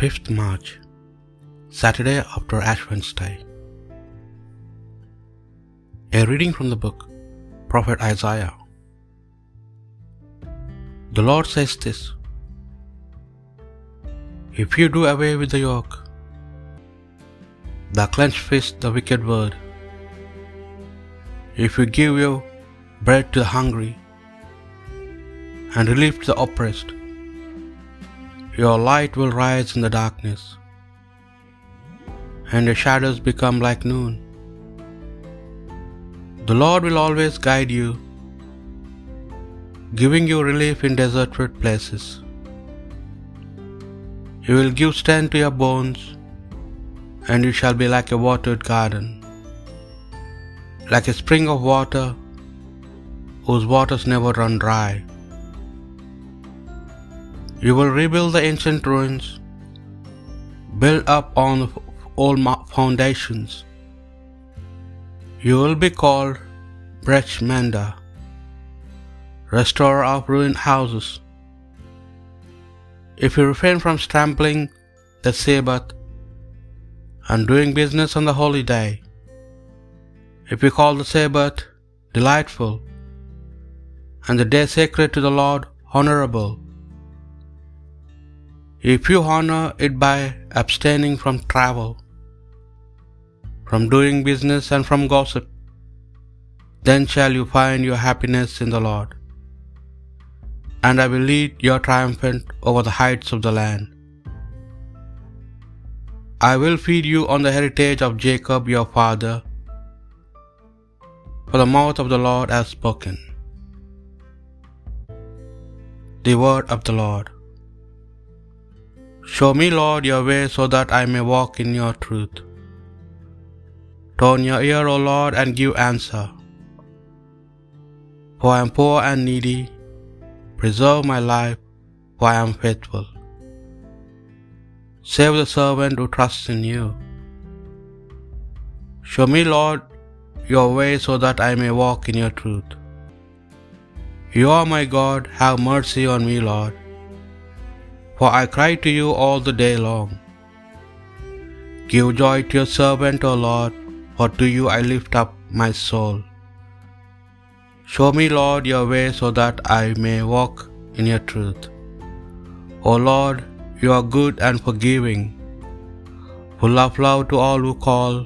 5th March, Saturday after Ash Wednesday. A reading from the book Prophet Isaiah. The Lord says this If you do away with the yoke, the clenched fist, the wicked word, if you give your bread to the hungry and relief to the oppressed, your light will rise in the darkness, and your shadows become like noon. The Lord will always guide you, giving you relief in deserted places. He will give strength to your bones, and you shall be like a watered garden, like a spring of water whose waters never run dry. You will rebuild the ancient ruins, build up on the old foundations. You will be called Brech restorer of ruined houses. If you refrain from trampling the Sabbath and doing business on the holy day, if you call the Sabbath delightful and the day sacred to the Lord honorable, if you honor it by abstaining from travel, from doing business, and from gossip, then shall you find your happiness in the Lord. And I will lead you triumphant over the heights of the land. I will feed you on the heritage of Jacob your father, for the mouth of the Lord has spoken. The word of the Lord. Show me, Lord, your way so that I may walk in your truth. Turn your ear, O Lord, and give answer. For I am poor and needy. Preserve my life, for I am faithful. Save the servant who trusts in you. Show me, Lord, your way so that I may walk in your truth. You are my God, have mercy on me, Lord for I cry to you all the day long. Give joy to your servant, O Lord, for to you I lift up my soul. Show me, Lord, your way so that I may walk in your truth. O Lord, you are good and forgiving, full of love to all who call.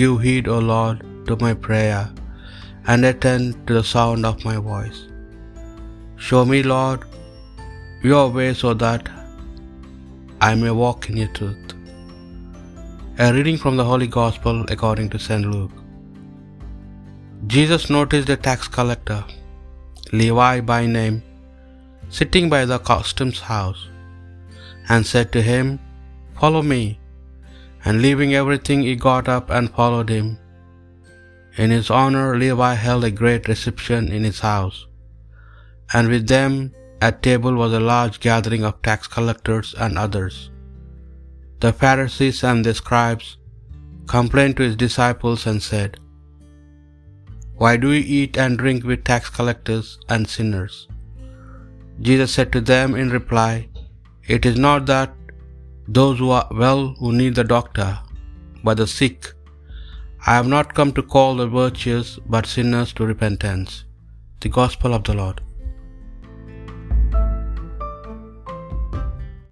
Give heed, O Lord, to my prayer, and attend to the sound of my voice. Show me, Lord, your way so that I may walk in your truth. A reading from the Holy Gospel according to St. Luke. Jesus noticed a tax collector, Levi by name, sitting by the customs house, and said to him, Follow me. And leaving everything, he got up and followed him. In his honor, Levi held a great reception in his house, and with them at table was a large gathering of tax collectors and others. The Pharisees and the scribes complained to his disciples and said, Why do you eat and drink with tax collectors and sinners? Jesus said to them in reply, It is not that those who are well who need the doctor, but the sick. I have not come to call the virtuous, but sinners to repentance. The Gospel of the Lord.